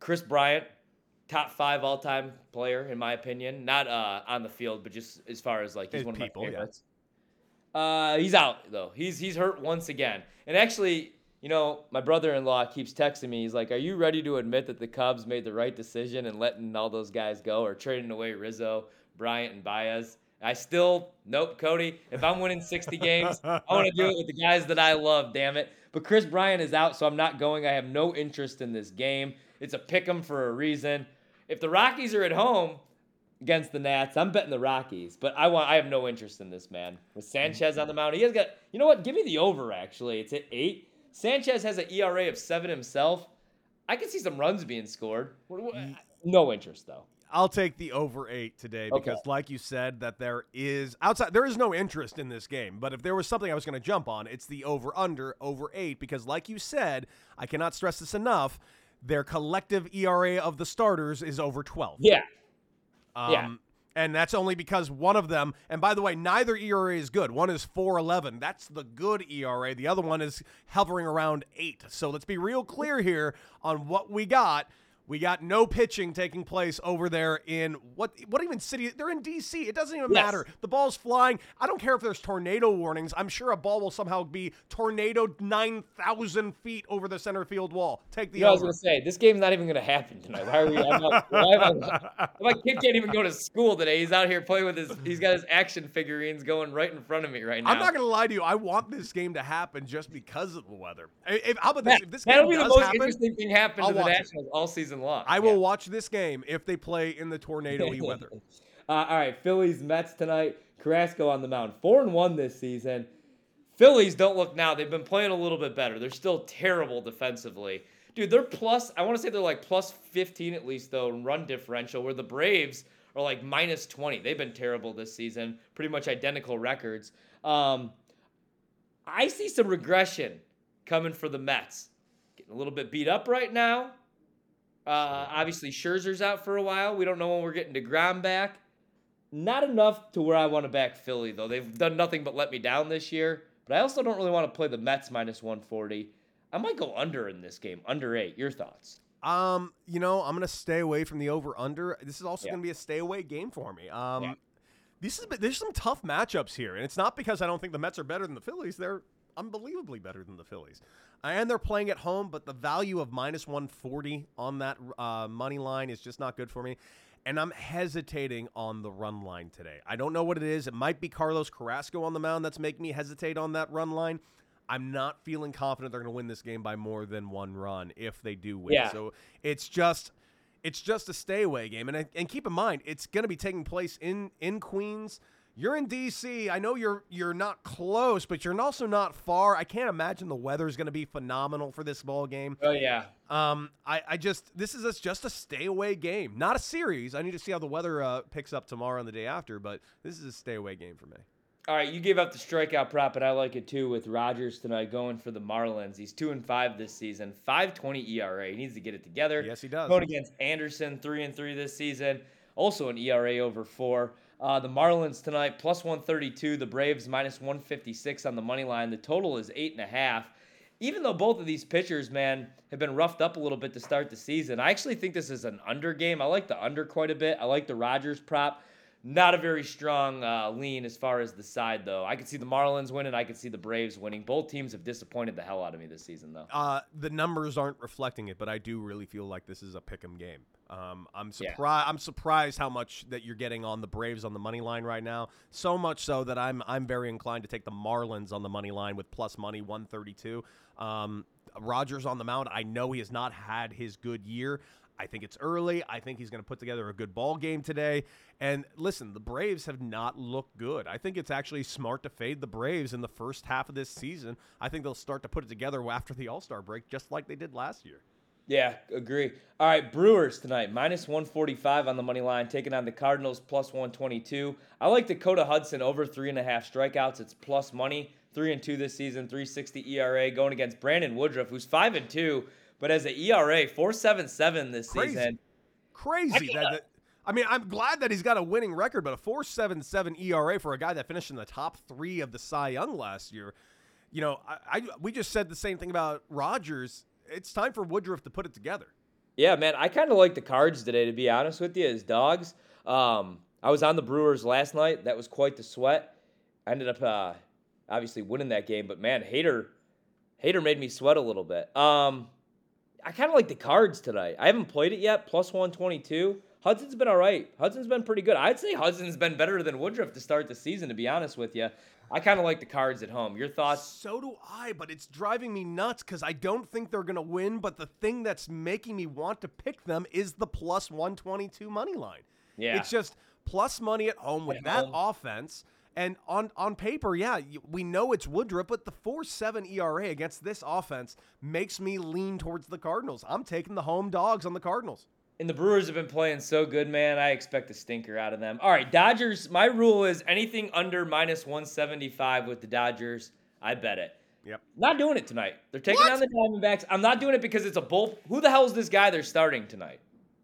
Kris Bryant, top five all time player in my opinion. Not uh, on the field, but just as far as like he's As one people, of my favorites. Uh, he's out though. He's he's hurt once again. And actually, you know, my brother-in-law keeps texting me. He's like, "Are you ready to admit that the Cubs made the right decision in letting all those guys go, or trading away Rizzo, Bryant, and Baez?" I still, nope, Cody. If I'm winning 60 games, I want to do it with the guys that I love. Damn it! But Kris Bryant is out, so I'm not going. I have no interest in this game. It's a pick 'em for a reason. If the Rockies are at home, against the Nats. I'm betting the Rockies, but I want I have no interest in this man. With Sanchez on the mound, he has got you know what? Give me the over actually. It's at eight. Sanchez has an ERA of seven himself. I can see some runs being scored. What- what- No interest though. I'll take the over eight today Okay. because, like you said, that there is outside there is no interest in this game. But if there was something I was going to jump on, it's the over under over eight because, like you said, I cannot stress this enough. Their collective ERA of the starters is over twelve. Yeah. Um, Yeah. And that's only because one of them, and by the way, neither ERA is good. One is 4.11. That's the good ERA. The other one is hovering around 8. So let's be real clear here on what we got. We got no pitching taking place over there in what what even city? They're in DC. It doesn't even Yes. matter. The ball's flying. I don't care if there's tornado warnings. I'm sure a ball will somehow be tornado 9,000 feet over the center field wall. Take the You know, I was gonna say this game's not even gonna happen tonight. Why are we? I'm not, why am I- my kid can't even go to school today. He's out here playing with his. He's got his action figurines going right in front of me right now. I'm not going to lie to you. I want this game to happen just because of the weather. If, how about this? That, If this that'll game be the most happen, interesting thing happen I'll to the watch it. Nationals all season long. I will Yeah. watch this game if they play in the tornado-y weather. Uh, all right, Phillies Mets tonight. Carrasco on the mound, four and one this season. Phillies don't look now. They've been playing a little bit better. They're still terrible defensively. Dude, they're plus, I want to say they're like plus 15 at least, though, in run differential, where the Braves are like minus 20. They've been terrible this season, pretty much identical records. Um, I see some regression coming for the Mets. Getting a little bit beat up right now. Uh, obviously, Scherzer's out for a while. We don't know when we're getting DeGrom back. Not enough to where I want to back Philly, though. They've done nothing but let me down this year. But I also don't really want to play the Mets minus 140. I might go under in this game, under eight. Your thoughts? Um, you know, I'm going to stay away from the over/under. This is also Yeah. going to be a stay-away game for me. Um, Yeah. this is there's some tough matchups here, and it's not because I don't think the Mets are better than the Phillies. They're unbelievably better than the Phillies, and they're playing at home. But the value of minus 140 on that uh, money line is just not good for me. and I'm hesitating on the run line today. I don't know what it is. It might be Carlos Carrasco on the mound that's making me hesitate on that run line. I'm not feeling confident they're going to win this game by more than one run if they do win. Yeah. So it's just it's just a stay away game, and and keep in mind it's going to be taking place in in Queens. You're in DC. I know you're you're not close, but you're also not far. I can't imagine the weather is going to be phenomenal for this ball game. Oh yeah. Um, I, I just this is a, just a stay away game, not a series. I need to see how the weather uh, picks up tomorrow and the day after, but this is a stay away game for me. All right, you gave up the strikeout prop, and I like it too with Rogers tonight going for the Marlins. He's two and five this season, five twenty ERA. He needs to get it together. Yes, he does. Going against Anderson, three and three this season, also an ERA over four. Uh, the Marlins tonight plus one thirty two. The Braves minus one fifty six on the money line. The total is eight and a half. Even though both of these pitchers, man, have been roughed up a little bit to start the season, I actually think this is an under game. I like the under quite a bit. I like the Rogers prop. Not a very strong uh, lean as far as the side, though. I could see the Marlins winning. I could see the Braves winning. Both teams have disappointed the hell out of me this season, though. Uh, the numbers aren't reflecting it, but I do really feel like this is a pick'em game. Um, I'm Yeah. surprised. I'm surprised how much that you're getting on the Braves on the money line right now. So much so that I'm I'm very inclined to take the Marlins on the money line with plus money 132. Um, Rogers on the mound. I know he has not had his good year. I think it's early. I think he's going to put together a good ball game today. And listen, the Braves have not looked good. I think it's actually smart to fade the Braves in the first half of this season. I think they'll start to put it together after the All Star break, just like they did last year. Yeah, agree. All right, Brewers tonight, minus 145 on the money line, taking on the Cardinals, plus 122. I like Dakota Hudson over three and a half strikeouts. It's plus money, three and two this season, 360 ERA, going against Brandon Woodruff, who's five and two, but as an ERA 477 this Crazy. season. Crazy. That, that- I mean, I'm glad that he's got a winning record, but a 4.77 ERA for a guy that finished in the top three of the Cy Young last year. You know, I, I we just said the same thing about Rogers. It's time for Woodruff to put it together. Yeah, man, I kind of like the Cards today, to be honest with you, as dogs. Um, I was on the Brewers last night. That was quite the sweat. I ended up uh, obviously winning that game, but man, Hader, Hader made me sweat a little bit. Um, I kind of like the Cards tonight. I haven't played it yet. Plus one twenty two. Hudson's been all right. Hudson's been pretty good. I'd say Hudson's been better than Woodruff to start the season, to be honest with you. I kind of like the Cards at home. Your thoughts? So do I, but it's driving me nuts because I don't think they're going to win. But the thing that's making me want to pick them is the plus 122 money line. Yeah. It's just plus money at home with At that home. offense. And on, on paper, yeah, we know it's Woodruff, but the 4 7 ERA against this offense makes me lean towards the Cardinals. I'm taking the home dogs on the Cardinals. And the Brewers have been playing so good, man. I expect a stinker out of them. All right, Dodgers. My rule is anything under minus 175 with the Dodgers, I bet it. Yep. Not doing it tonight. They're taking What? on the Diamondbacks. I'm not doing it because it's a bull. Who the hell is this guy they're starting tonight?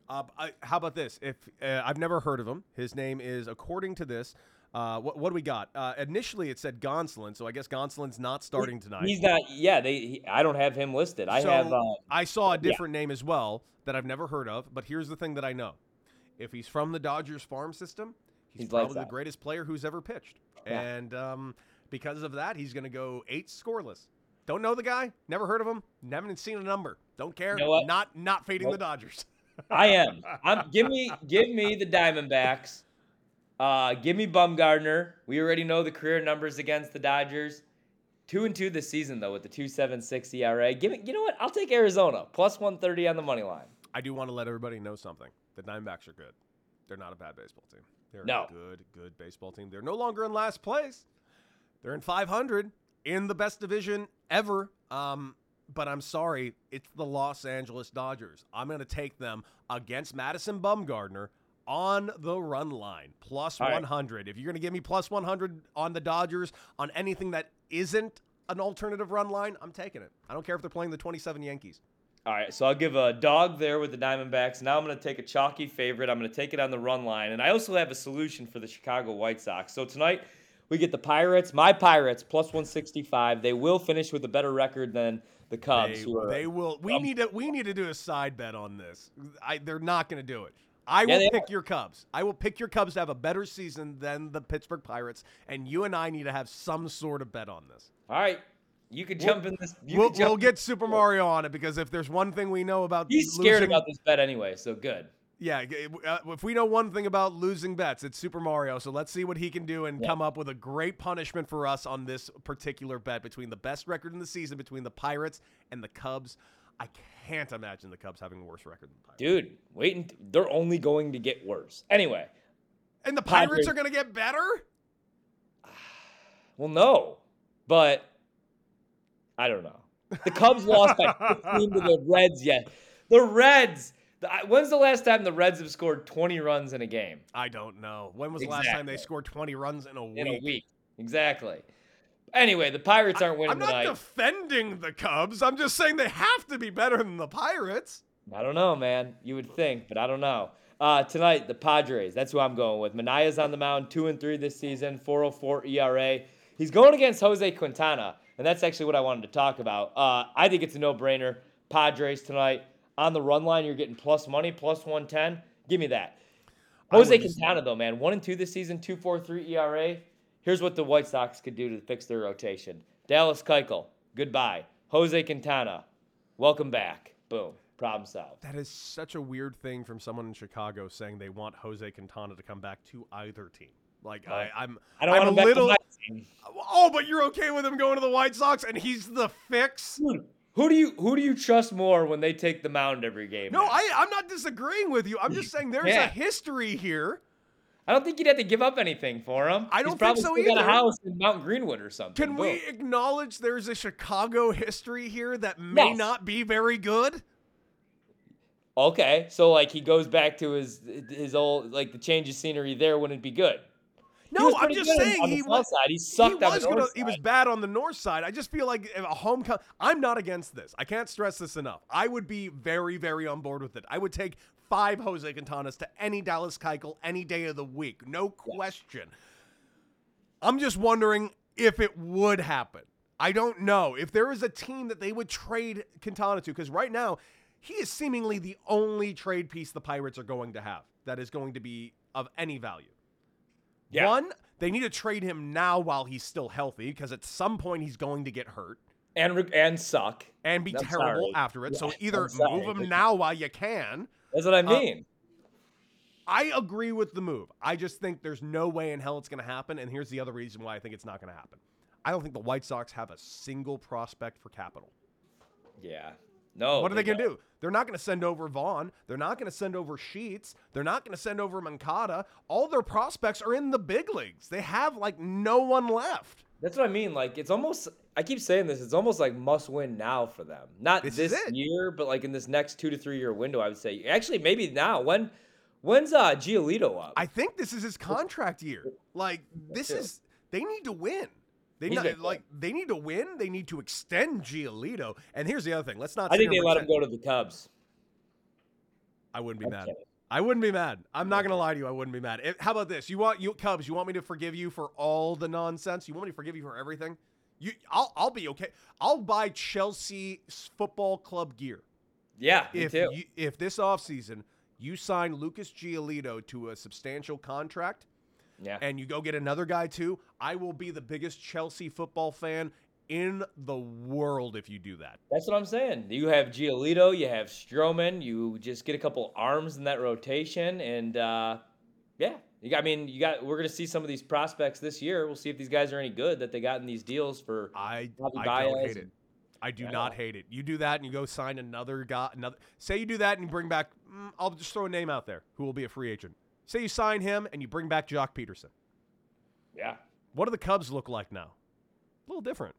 Uh, I, how about this? If uh, I've never heard of him, his name is, according to this, uh, what, what do we got? Uh, initially, it said Gonsolin, so I guess Gonsolin's not starting tonight. He's not. Yeah, they. He, I don't have him listed. I so have. Uh, I saw a different name as well that I've never heard of. But here's the thing that I know: if he's from the Dodgers farm system, he's, He's probably the greatest player who's ever pitched. Yeah. And um, because of that, he's going to go eight scoreless. Don't know the guy, never heard of him, never seen a number. Don't care. You know? Not not fading Nope. the Dodgers. I am. I'm. Give me. Give me the Diamondbacks. Uh, give me Bumgarner. We already know the career numbers against the Dodgers. Two and two this season though with the two seven six ERA. Give me. You know what? I'll take Arizona plus one thirty on the money line. I do want to let everybody know something. The Diamondbacks are good. They're not a bad baseball team. They're No. a good, good baseball team. They're no longer in last place. They're in 500 in the best division ever. Um, but I'm sorry, it's the Los Angeles Dodgers. I'm going to take them against Madison Bumgarner on the run line, plus All right. 100. If you're going to give me plus 100 on the Dodgers on anything that isn't an alternative run line, I'm taking it. I don't care if they're playing the 27 Yankees. All right, so I'll give a dog there with the Diamondbacks. Now I'm going to take a chalky favorite. I'm going to take it on the run line. And I also have a solution for the Chicago White Sox. So tonight we get the Pirates, my Pirates, plus 165. They will finish with a better record than the Cubs. They, they will. We Um, need to. We need to do a side bet on this. I, they're not going to do it. I Yeah, will pick your Cubs. I will pick your Cubs to have a better season than the Pittsburgh Pirates, and you and I need to have some sort of bet on this. All right, you could jump in this. We'll, we'll in get this- Super Mario on it because if there's one thing we know about He's scared about this bet anyway, so good. Yeah, uh, if we know one thing about losing bets, it's Super Mario. So let's see what he can do and Yeah. come up with a great punishment for us on this particular bet between the best record in the season between the Pirates and the Cubs. I can't imagine the Cubs having a worse record than the Pirates. Dude, wait. And they're only going to get worse. Anyway, And the Pirates Padres- are going to get better? well, no, but I don't know. The Cubs lost by 15 to the Reds yet. The Reds. When's the last time the Reds have scored 20 runs in a game? I don't know. When was the last time they scored 20 runs in a week? In a week. Exactly. Anyway, the Pirates aren't winning tonight. I'm not defending the Cubs. I'm just saying they have to be better than the Pirates. I don't know, man. You would think, but I don't know. Uh, tonight, the Padres. That's who I'm going with. Manaea's on the mound, two and three this season, 4.04 ERA. He's going against Jose Quintana, and that's actually what I wanted to talk about. Uh, I think it's a no-brainer. Padres tonight on the run line. You're getting plus money, plus 110. Give me that. Jose Quintana, though, man, one and two this season, 2.43 ERA. Here's what the White Sox could do to fix their rotation. Dallas Keuchel, goodbye. Jose Quintana, welcome back. Boom, problem solved. That is such a weird thing from someone in Chicago saying they want Jose Quintana to come back to either team. Like I, I'm, I don't I'm want him a back little. to my team. Oh, but you're okay with him going to the White Sox, and he's the fix. Dude, Who do you who do you trust more when they take the mound every game? No, now? I, I'm not disagreeing with you. I'm just saying there's Yeah. a history here. I don't think you'd have to give up anything for him. I don't think probably so still got a house in Mount Greenwood or something. Can Boom. we acknowledge there's a Chicago history here that may Yes. not be very good? Okay, so like he goes back to his his old like the change of scenery there wouldn't be good. No, I'm just saying on the he south was. side. He sucked he was gonna- He was bad on the north side. I just feel like a home. I'm not against this. I can't stress this enough. I would be very, very on board with it. I would take five Jose Quintanas to any Dallas Keuchel any day of the week, no question. I'm just wondering if it would happen. I don't know if there is a team that they would trade Quintana to because right now he is seemingly the only trade piece the Pirates are going to have that is going to be of any value. Yeah. One, they need to trade him now while he's still healthy because at some point he's going to get hurt and and suck. and be I'm terrible sorry. after it. so either move him now while you can. That's what I Uh, mean. I agree with the move. I just think there's no way in hell it's going to happen. And here's the other reason why I think it's not going to happen. I don't think the White Sox have a single prospect for capital. yeah. No. what are they going to do? They're not going to send over Vaughn. They're not going to send over Sheets. They're not going to send over Moncada. All their prospects are in the big leagues. They have like no one left. That's what I mean. Like it's almost. I keep saying this. It's almost like must win now for them. Not This this, year, but like in this next two to three year window. I would say. Actually, maybe now. When when's uh Giolito up? I think this is his contract year. Like this is they need to win. They He's not, like they need to win. They need to extend Giolito. And here's the other thing. Let's not. I think they let him go to the Cubs. I wouldn't be I'm mad. kidding. I wouldn't be mad. I'm not gonna lie to you. I wouldn't be mad. If- how about this? You want you Cubs? You want me to forgive you for all the nonsense? You want me to forgive you for everything? You, I'll, I'll be okay. I'll buy Chelsea football club gear Yeah, me if too. you, if this offseason you sign Lucas Giolito to a substantial contract yeah. and you go get another guy too, I will be the biggest Chelsea football fan in the world if you do that. That's what I'm saying. You have Giolito, you have Stroman, you just get a couple arms in that rotation, and uh, yeah, you got, I mean, you got. We're gonna see some of these prospects this year. We'll see if these guys are any good that they got in these deals for. I, Javi I Baez don't hate it. I do Yeah. not hate it. You do that and you go sign another guy. Another say you do that and you bring back. Mm, I'll just throw a name out there who will be a free agent. Say you sign him and you bring back Joc Pederson. Yeah. What do the Cubs look like now? A little different.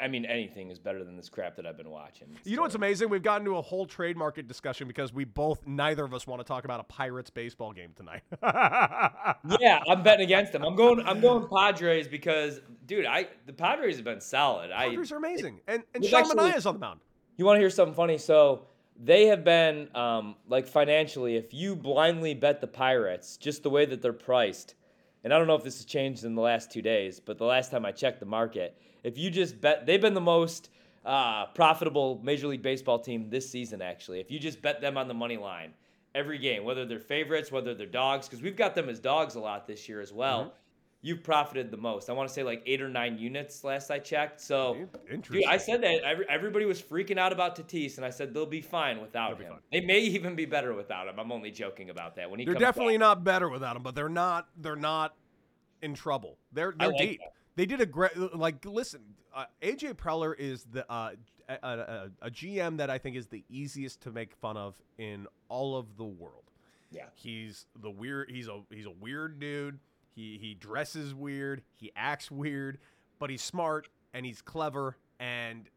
I mean, anything is better than this crap that I've been watching. You know what's amazing? We've gotten to a whole trade market discussion because we both, neither of us want to talk about a Pirates baseball game tonight. Yeah, I'm betting against them. I'm going. I'm going Padres because, dude, I the Padres have been solid. I Padres are amazing. And, and Sean actually- is on the mound. You want to hear something funny? So they have been um, like financially, if you blindly bet the Pirates, just the way that they're priced, and I don't know if this has changed in the last two days, but the last time I checked the market, if you just bet, they've been the most uh, profitable Major League Baseball team this season. Actually, if you just bet them on the money line every game, whether they're favorites, whether they're dogs, because we've got them as dogs a lot this year as well. You've profited the most. I want to say like eight or nine units last I checked. So, dude, Interesting. I said that every, everybody was freaking out about Tatis, and I said they'll be fine without be him. fine. They may even be better without him. I'm only joking about that. When he They're definitely back. not better without him, but they're not. They're not in trouble. They're they're like deep. that. They did a great. Like, listen, uh, AJ Preller is the uh, a, a, a GM that I think is the easiest to make fun of in all of the world. Yeah. He's the weird. He's a he's a weird dude. He he dresses weird. He acts weird, but he's smart and he's clever. And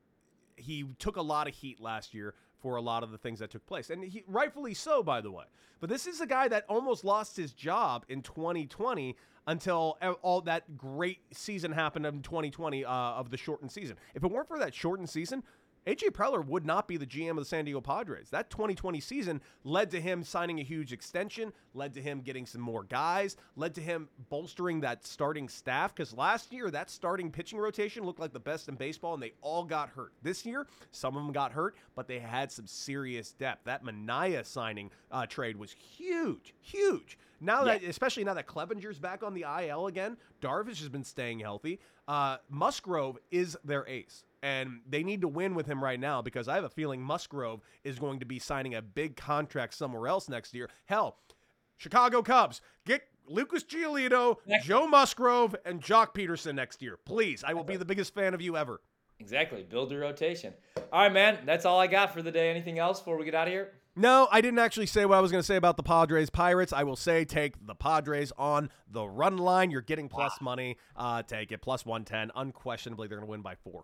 he took a lot of heat last year for a lot of the things that took place, and he rightfully so, by the way. But this is a guy that almost lost his job in 2020 until all that great season happened in 2020 uh, of the shortened season. If it weren't for that shortened season, AJ Preller would not be the GM of the San Diego Padres. That 2020 season led to him signing a huge extension, led to him getting some more guys, led to him bolstering that starting staff. Because last year, that starting pitching rotation looked like the best in baseball, and they all got hurt. This year, some of them got hurt, but they had some serious depth. That Manaea signing uh, trade was huge, huge. Now that, especially now that Clevinger's back on the IL again, Darvish has been staying healthy. Uh, Musgrove is their ace. And they need to win with him right now because I have a feeling Musgrove is going to be signing a big contract somewhere else next year. Hell, Chicago Cubs, get Lucas Giolito, Joe Musgrove, and Joc Pederson next year. Please. I will be the biggest fan of you ever. Exactly. Build your rotation. All right, man. That's all I got for the day. Anything else before we get out of here? No, I didn't actually say what I was going to say about the Padres Pirates. I will say take the Padres on the run line. You're getting plus money. Uh, take it plus 110. Unquestionably, they're going to win by four.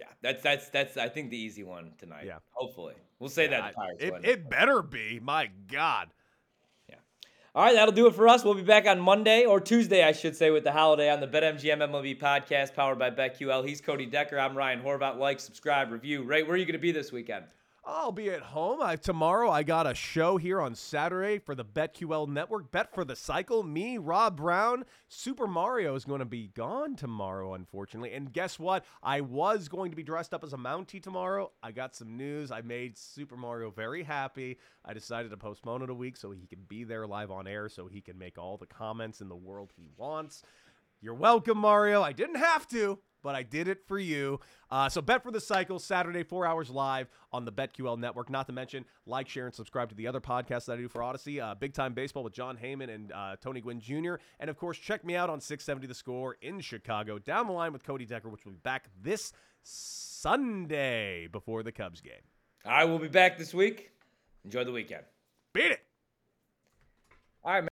Yeah. Yeah. That's that's that's I think the easy one tonight. Yeah. Hopefully. We'll say that I- it, it better be. My God. Yeah. All right, that'll do it for us. We'll be back on Monday or Tuesday, I should say, with the holiday on the BetMGM MLB podcast powered by BetQL. He's Cody Decker. I'm Ryan Horvat. Like, subscribe, review. Ray, where are you going to be this weekend? I'll be at home. I, tomorrow, I got a show here on Saturday for the BetQL network. Bet for the cycle. Me, Rob Brown. Super Mario is going to be gone tomorrow, unfortunately. And guess what? I was going to be dressed up as a Mountie tomorrow. I got some news. I made Super Mario very happy. I decided to postpone it a week so he can be there live on air so he can make all the comments in the world he wants. You're welcome, Mario. I didn't have to, but I did it for you. Uh, so bet for the cycle Saturday, four hours live on the BetQL network. Not to mention, like, share, and subscribe to the other podcasts that I do for Audacy. Uh, Big Time Baseball with Jon Heyman and uh, Tony Gwynn Jr. And of course, check me out on 670 The Score in Chicago. Down the line with Cody Decker, which will be back this Sunday before the Cubs game. Right, we'll be back this week. Enjoy the weekend. Beat it. All right, man.